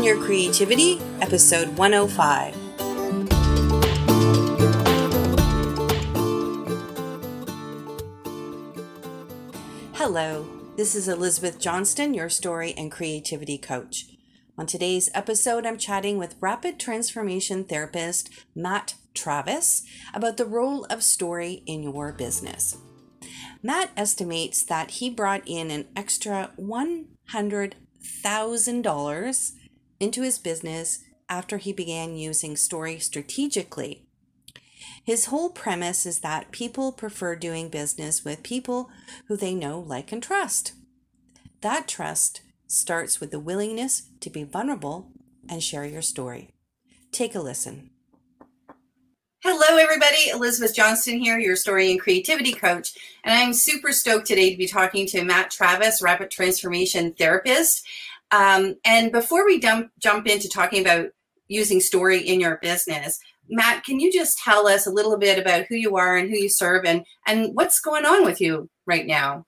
Own Your Creativity, episode 105. Hello, this is Elizabeth Johnston, your story and creativity coach. On today's episode, I'm chatting with rapid transformation therapist Matt Travis about the role of story in your business. Matt estimates that he brought in an extra $100,000 into his business after he began using story strategically. His whole premise is that people prefer doing business with people who they know, like, and trust. That trust starts with the willingness to be vulnerable and share your story. Take a listen. Hello, everybody. Elizabeth Johnston here, your story and creativity coach. And I'm super stoked today to be talking to Matt Travis, rapid transformation therapist. Um, and before we dump, jump into talking about using story in your business, Matt, can you just tell us a little bit about who you are and who you serve and, and what's going on with you right now?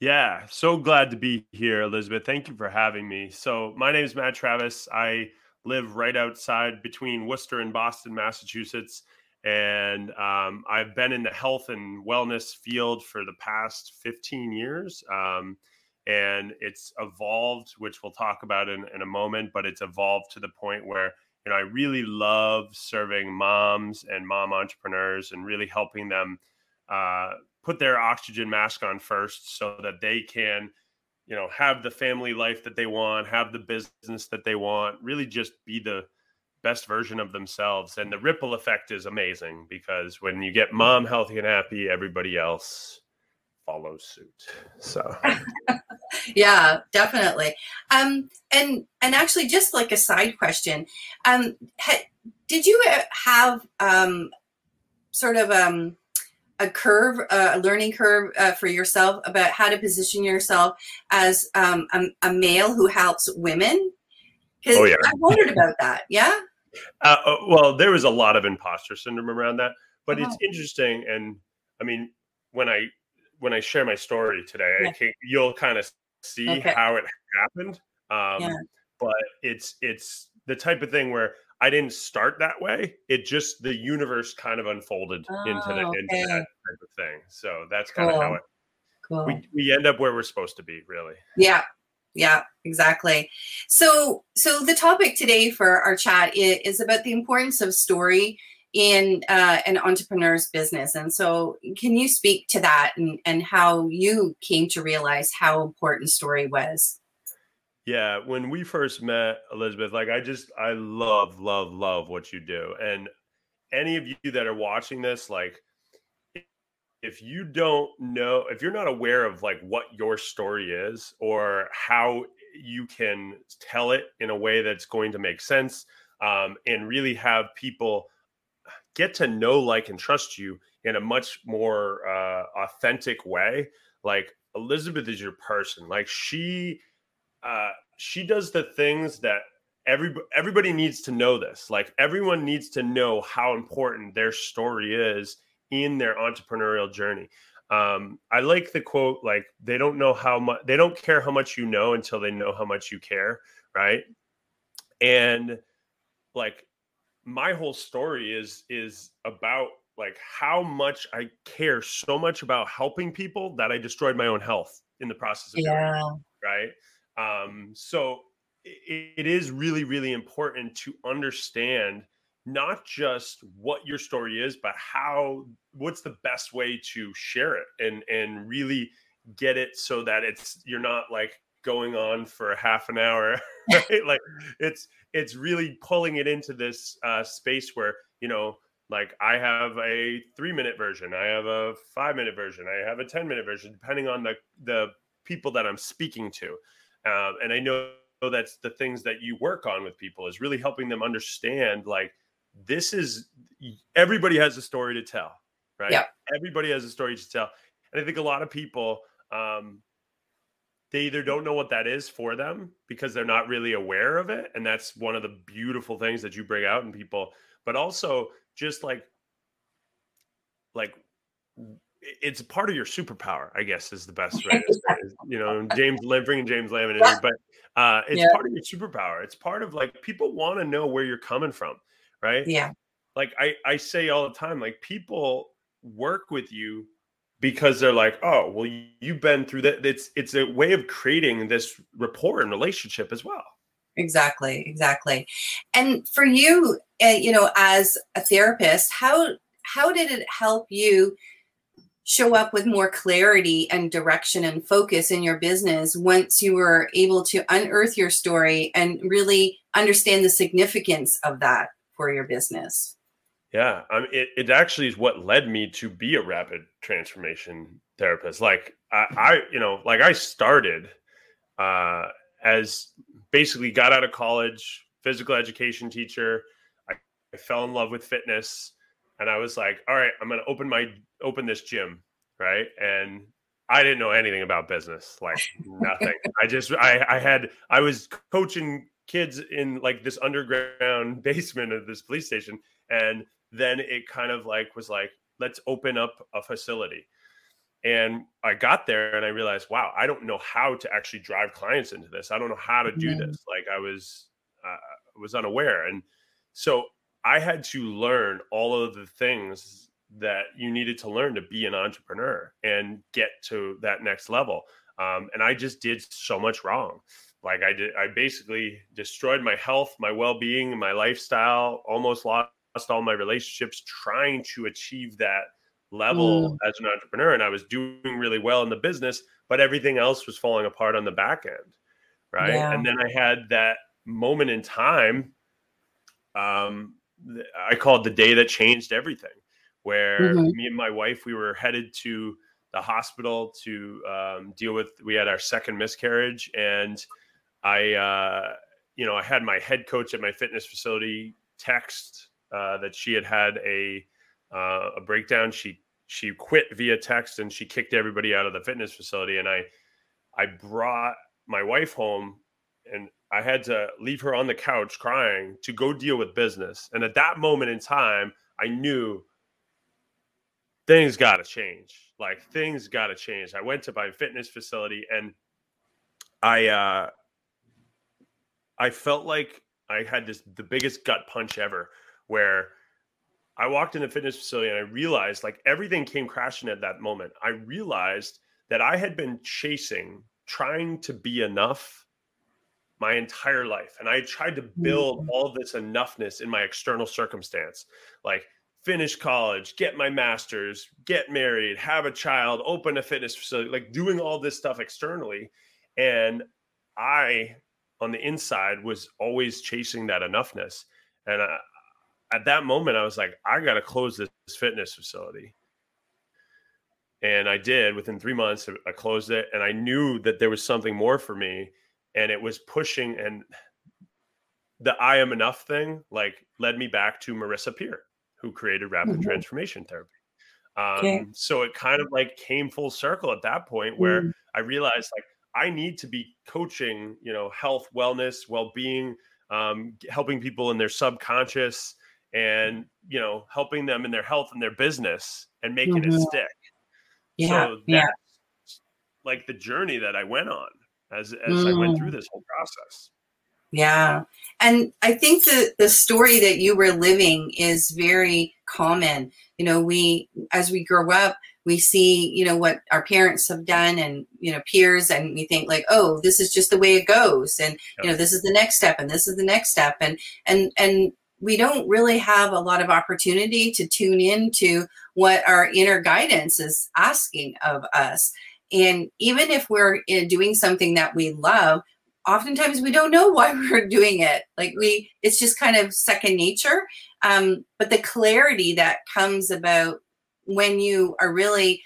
Yeah, so glad to be here, Elizabeth. Thank you for having me. So, my name is Matt Travis. I live right outside between Worcester and Boston, Massachusetts. And um, I've been in the health and wellness field for the past 15 years. Um, and it's evolved, which we'll talk about in, in a moment, but it's evolved to the point where you know I really love serving moms and mom entrepreneurs and really helping them uh, put their oxygen mask on first so that they can you know have the family life that they want have the business that they want really just be the best version of themselves. And the ripple effect is amazing because when you get mom healthy and happy everybody else follows suit. So yeah definitely um and and actually just like a side question um ha, did you uh, have um sort of um a curve, a learning curve uh, for yourself about how to position yourself as um, a, a, male who helps women? Oh yeah, I wondered about that. Yeah. Uh, uh, well, there was a lot of imposter syndrome around that, but it's oh. interesting, and I mean, when I when I share my story today, yeah. can, you'll kind of see okay. how it happened. Um, yeah. But it's it's the type of thing where I didn't start that way. It just the universe kind of unfolded oh, into, the, okay. into that type of thing. So that's kind cool. of how it. Cool. We we end up where we're supposed to be, really. Yeah, yeah, exactly. So so the topic today for our chat is, is about the importance of story in uh, an entrepreneur's business. And so, can you speak to that and and how you came to realize how important story was? Yeah, when we first met, Elizabeth, like I just I love, love, love what you do. And any of you that are watching this, like if you don't know, if you're not aware of like what your story is or how you can tell it in a way that's going to make sense um, and really have people get to know, like, and trust you in a much more uh, authentic way, like Elizabeth is your person. Like she uh, she does the things that every everybody needs to know this. Like everyone needs to know how important their story is in their entrepreneurial journey. Um, I like the quote like they don't know how much they don't care how much you know until they know how much you care, right? And like my whole story is is about like how much I care so much about helping people that I destroyed my own health in the process of yeah. Doing it, right? Um, so it, it is really, really important to understand not just what your story is, but how what's the best way to share it and and really get it so that it's you're not like going on for half an hour right like it's it's really pulling it into this uh, space where you know like i have a three minute version i have a five minute version i have a 10 minute version depending on the the people that i'm speaking to um, and I know that's the things that you work on with people is really helping them understand like this is everybody has a story to tell, right? Yeah. Everybody has a story to tell. And I think a lot of people, um, they either don't know what that is for them because they're not really aware of it. And that's one of the beautiful things that you bring out in people, but also just like, like it's part of your superpower, I guess, is the best way to say it. You know, James bringing James Lamb in, but uh, it's yeah. part of your superpower. It's part of like people want to know where you're coming from, right? Yeah. Like I I say all the time, like people work with you because they're like, oh, well, you've been through that. It's it's a way of creating this rapport and relationship as well. Exactly, exactly. And for you, uh, you know, as a therapist, how how did it help you show up with more clarity and direction and focus in your business once you were able to unearth your story and really understand the significance of that for your business? Yeah, I mean, it, it actually is what led me to be a rapid transformation therapist. Like I, I you know, like I started uh, as basically got out of college, physical education teacher. I, I fell in love with fitness, and I was like, all right, I'm going to open my open this gym, right? And I didn't know anything about business, like nothing. I just I I had I was coaching kids in like this underground basement of this police station and then it kind of like was like let's open up a facility. And i got there and i realized wow i don't know how to actually drive clients into this. I don't know how to do this. Like i was uh, was unaware. And so i had to learn all of the things that you needed to learn to be an entrepreneur and get to that next level. Um, and i just did so much wrong. Like i did i basically destroyed my health my well-being my lifestyle almost lost all my relationships trying to achieve that level mm. as an entrepreneur and I was doing really well in the business but everything else was falling apart on the back end right yeah. and then I had that moment in time um I called the day that changed everything where mm-hmm. me and my wife we were headed to the hospital to um, deal with we had our second miscarriage and I uh you know I had my head coach at my fitness facility text uh, that she had had a uh, a breakdown. She she quit via text and she kicked everybody out of the fitness facility. And I I brought my wife home and I had to leave her on the couch crying to go deal with business. And at that moment in time, I knew things got to change. Like things got to change. I went to my fitness facility and I uh I felt like I had this the biggest gut punch ever where I walked in the fitness facility and I realized like everything came crashing at that moment. I realized that I had been chasing, trying to be enough my entire life. And I tried to build mm. all this enoughness in my external circumstance, like finish college, get my master's, get married, have a child, open a fitness facility, like doing all this stuff externally. And I, on the inside, was always chasing that enoughness. And I, at that moment, I was like, I got to close this fitness facility. And I did within three months. I closed it, and I knew that there was something more for me, and it was pushing. And the "I am enough" thing, like, led me back to Marissa Peer, who created Rapid mm-hmm. Transformation Therapy. Um, okay. So it kind of like came full circle at that point, where mm. I realized like I need to be coaching, you know, health, wellness, well-being, um, helping people in their subconscious and you know helping them in their health and their business and making mm-hmm. it stick yeah so that's yeah. like the journey that i went on as as mm. i went through mm. this whole process yeah and i think the the story that you were living is very common you know we as we grow up we see you know what our parents have done and you know peers and we think like oh this is just the way it goes and yep. you know this is the next step and this is the next step and and and we don't really have a lot of opportunity to tune into what our inner guidance is asking of us. And even if we're doing something that we love, oftentimes we don't know why we're doing it. Like we, it's just kind of second nature. Um, but the clarity that comes about when you are really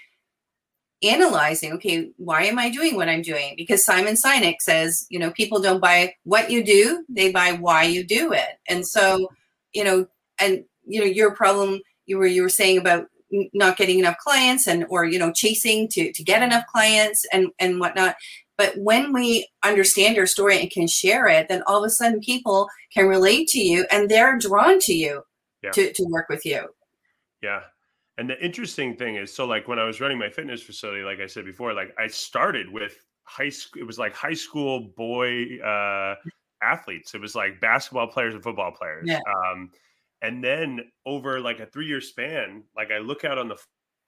analyzing, okay, why am I doing what I'm doing? Because Simon Sinek says, you know, people don't buy what you do, they buy why you do it. And so, you know, and you know, your problem you were you were saying about not getting enough clients and or you know chasing to to get enough clients and and whatnot but when we understand your story and can share it then all of a sudden people can relate to you and they're drawn to you yeah. to, to work with you yeah And the interesting thing is, so like when I was running my fitness facility, like I said before, like I started with high school. It was like high school boy uh, athletes. It was like basketball players and football players. Yeah. Um, and then over like a three year span, like I look out on the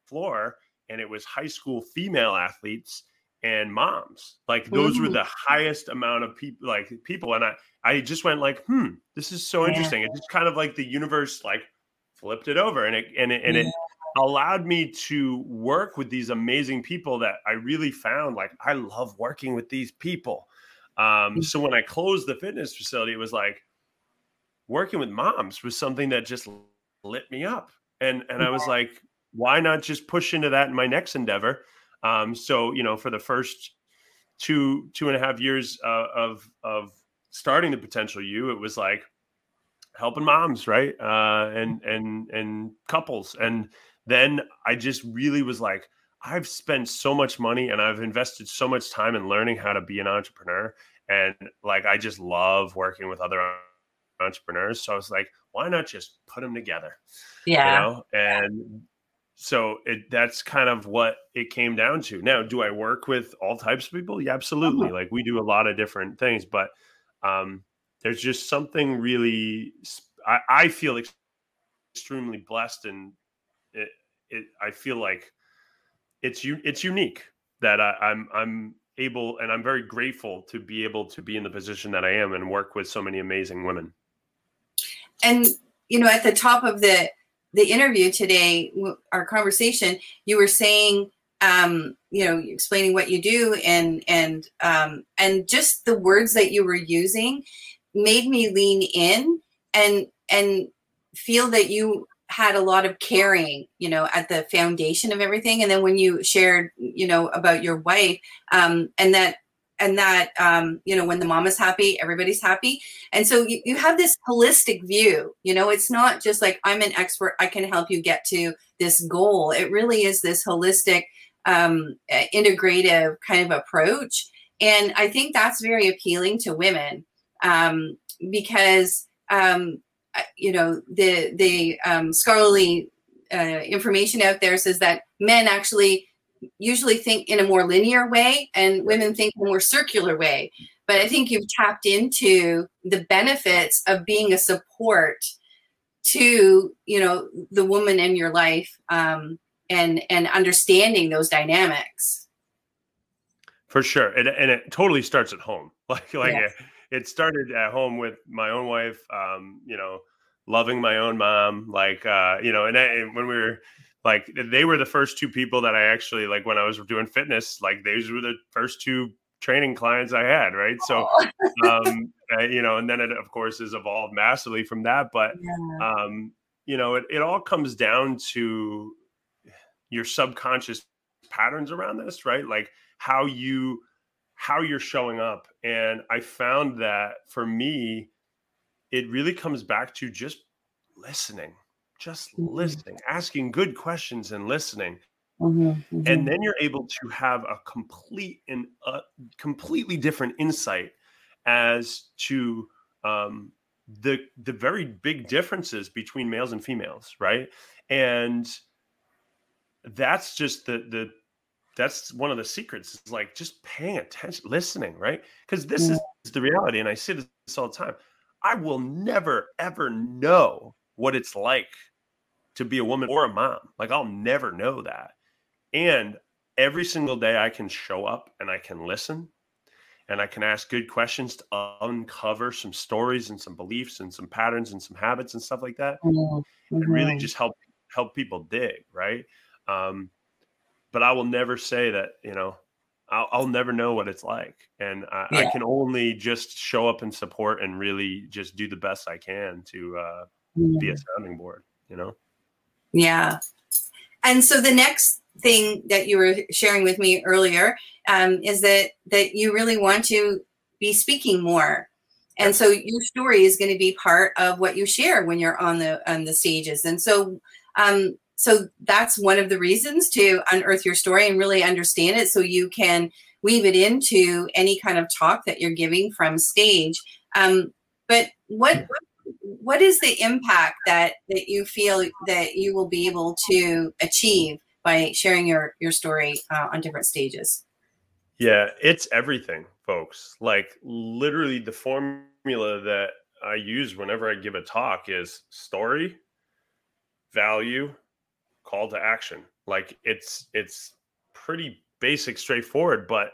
floor and it was high school female athletes and moms. Like those Ooh. were the highest amount of people, like people. And I, I just went like, hmm, this is so interesting. Yeah. It just kind of like the universe like flipped it over and it and it and yeah. it allowed me to work with these amazing people that I really found like I love working with these people. Um, mm. so when I closed the fitness facility, it was like working with moms was something that just lit me up. And and I was like, why not just push into that in my next endeavor? Um, so you know, for the first two two and a half years uh, of of starting the potential you, it was like helping moms, right? Uh, and and and couples, and then I just really was like, I've spent so much money and I've invested so much time in learning how to be an entrepreneur. And like, I just love working with other entrepreneurs. So I was like, why not just put them together? Yeah. You know? And so it that's kind of what it came down to. Now, do I work with all types of people? Yeah, absolutely. Uh-huh. Like we do a lot of different things, but um, there's just something really I, I feel extremely blessed and it, it I feel like it's it's unique that I, I'm I'm able and I'm very grateful to be able to be in the position that I am and work with so many amazing women. And you know, at the top of the the interview today, our conversation, you were saying, um, you know, explaining what you do and and um, and just the words that you were using made me lean in and and feel that you had a lot of caring, you know, at the foundation of everything. And then when you shared, you know, about your wife, um, and that, and that, um, you know, when the mom is happy, everybody's happy. And so you, you have this holistic view, you know, it's not just like I'm an expert, I can help you get to this goal. It really is this holistic, um, integrative kind of approach. And I think that's very appealing to women um, because um, you know, the the um, scholarly uh, information out there says that men actually usually think in a more linear way and women think in a more circular way. But I think you've tapped into the benefits of being a support to you know the woman in your life um, and and understanding those dynamics. For sure, and, and it totally starts at home. Like like. Yes it started at home with my own wife. Um, you know, loving my own mom, like uh, you know, and, and when we were like they were the first two people that I actually like when I was doing fitness, like those were the first two training clients I had, right? So, um, uh, you know, and then it of course has evolved massively from that. But, yeah. um, you know, it, it all comes down to your subconscious patterns around this, right? Like how you how you're showing up. And I found that for me, it really comes back to just listening, just mm-hmm. listening, asking good questions and listening. Mm-hmm, mm-hmm. And then you're able to have a complete and a completely different insight as to um, the the very big differences between males and females, right? And that's just the the that's one of the secrets is like just paying attention listening right? Because this is the reality and i say this all the time. I will never ever know what it's like to be a woman or a mom. Like i'll never know that. And every single day i can show up and i can listen and i can ask good questions to uncover some stories and some beliefs and some patterns and some habits and stuff like that mm-hmm. and really just help help people dig right? Um, but I will never say that, you know, I'll, I'll never know what it's like. And I, yeah. I, can only just show up and support and really just do the best I can to uh, mm. be a sounding board, you know? Yeah. And so the next thing that you were sharing with me earlier um, is that that you really want to be speaking more and so your story is going to be part of what you share when you're on the on the stages and so um, so that's one of the reasons to unearth your story and really understand it so you can weave it into any kind of talk that you're giving from stage um, but what what is the impact that that you feel that you will be able to achieve by sharing your your story uh, on different stages? Yeah, it's everything, folks. Like literally, the formula that I use whenever I give a talk is story, value, call to action. Like it's it's pretty basic, straightforward, but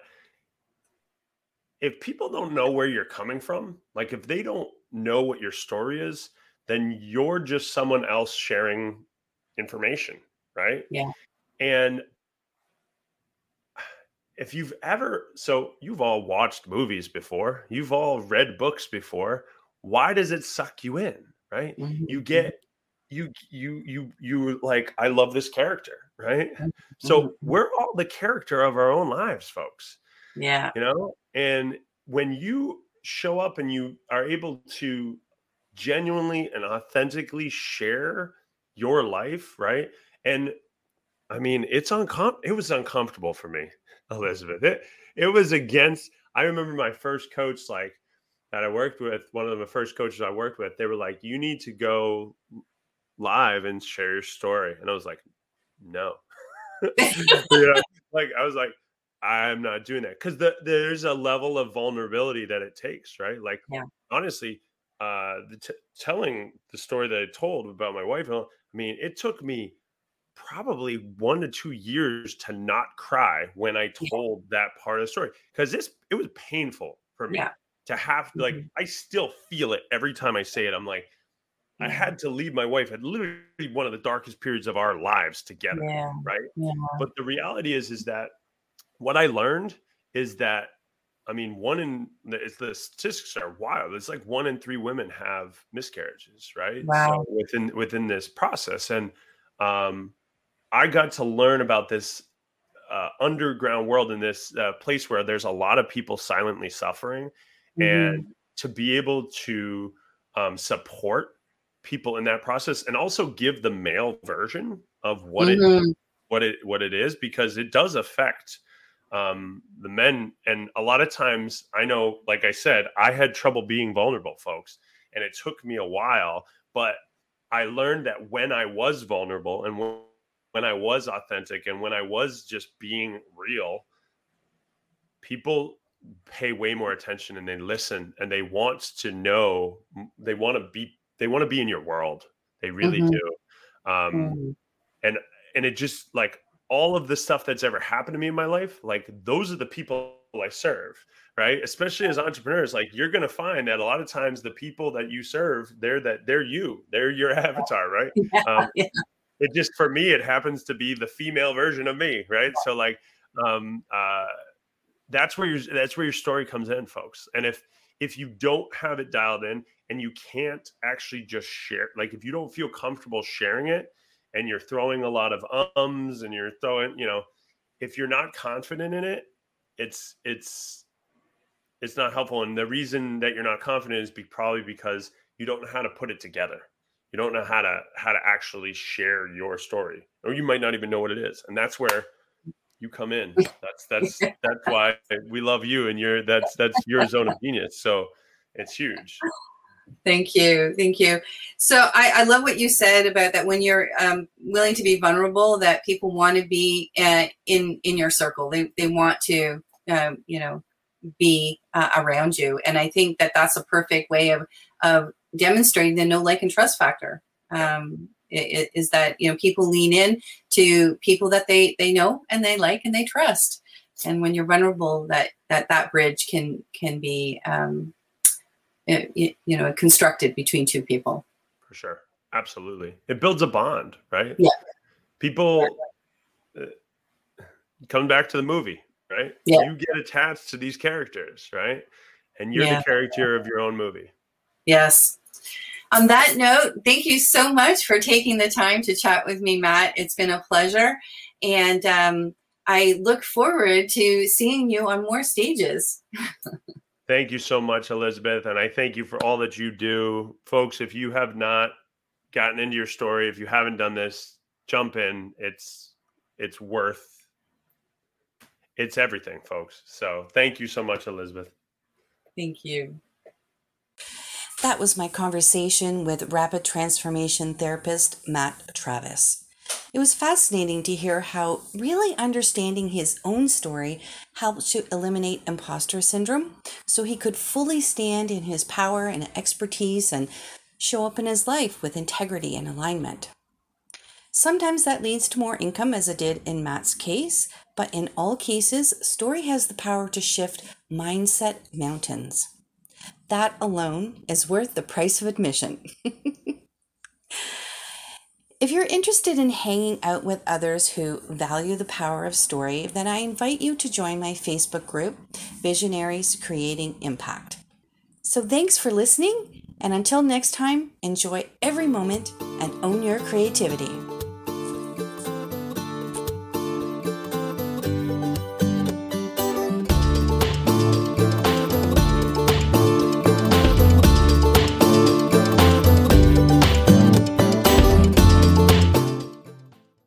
if people don't know where you're coming from, like if they don't know what your story is, then you're just someone else sharing information, right? Yeah. And if you've ever, so you've all watched movies before, you've all read books before, why does it suck you in, right? Mm-hmm. You get, you, you, you, you were like, I love this character, right? Mm-hmm. So we're all the character of our own lives, folks. Yeah. You know, and when you show up and you are able to genuinely and authentically share your life, right? And I mean, it's uncom it was uncomfortable for me, Elizabeth. It it was against I remember my first coach like that I worked with, one of the first coaches I worked with, they were like, "You need to go live and share your story." And I was like, "No." you know, like I was like, I'm not doing that because the, there's a level of vulnerability that it takes, right? Like, yeah. honestly, uh, the t- telling the story that I told about my wife, I mean, it took me probably one to two years to not cry when I told yeah. that part of the story because this it was painful for me yeah. to have like mm-hmm. I still feel it every time I say it. I'm like, I had to leave my wife at literally one of the darkest periods of our lives together, yeah. right? But the reality is, is that what I learned is that I mean, one in it's the statistics are wild. It's like one in three women have miscarriages, right? Wow. So within within this process, and um, I got to learn about this uh, underground world in this uh, place where there's a lot of people silently suffering, mm-hmm. and to be able to um, support people in that process, and also give the male version of what mm-hmm. it what it what it is, because it does affect um, the men. And a lot of times, I know, like I said, I had trouble being vulnerable, folks, and it took me a while. But I learned that when I was vulnerable and when, when I was authentic and when I was just being real, people pay way more attention and they listen and they want to know they want to be they want to be in your world they really mm-hmm. do um mm-hmm. and and it just like all of the stuff that's ever happened to me in my life, like those are the people I serve, right? Especially as entrepreneurs, like you're going to find that a lot of times the people that you serve, they're that they're you, they're your avatar, right? Yeah, um, yeah. It just for me, it happens to be the female version of me, right? So like, um, uh, that's where your that's where your story comes in, folks. And if if you don't have it dialed in and you can't actually just share, like if you don't feel comfortable sharing it, and you're throwing a lot of ums and you're throwing, you know, if you're not confident in it, it's it's it's not helpful. And the reason that you're not confident is be, probably because you don't know how to put it together. You don't know how to how to actually share your story, or you might not even know what it is. And that's where you come in. That's that's that's why we love you, and you're that's that's your zone of genius. So it's huge. Thank you. Thank you. So I, I love what you said about that when you're um, willing to be vulnerable, that people want to be uh, in, in your circle. They, they want to, um, you know, be uh, around you. And I think that that's a perfect way of, of demonstrating the no like and trust factor. Um, is that, you know, people lean in to people that they, they know and they like and they trust. And when you're vulnerable, that, that, that bridge can, can be, um, you know constructed between two people. For sure. Absolutely. It builds a bond right? Yeah. People uh, come back to the movie right? Yeah. you get attached to these characters right? And you're yeah. the character of your own movie. Yes on that note thank you so much for taking the time to chat with me matt it's been a pleasure and um, i look forward to seeing you on more stages Thank you so much, Elizabeth. And I thank you for all that you do. Folks, if you have not gotten into your story, if you haven't done this, jump in. It's it's worth it's everything, folks. So thank you so much, Elizabeth. Thank you. That was my conversation with rapid transformation therapist Matt Travis. It was fascinating to hear how really understanding his own story helped to eliminate imposter syndrome so he could fully stand in his power and expertise and show up in his life with integrity and alignment. Sometimes that leads to more income, as it did in Matt's case, but in all cases, story has the power to shift mindset mountains. That alone is worth the price of admission. If you're interested in hanging out with others who value the power of story, then I invite you to join my Facebook group, Visionaries Creating Impact. So thanks for listening, and until next time, enjoy every moment and own your creativity.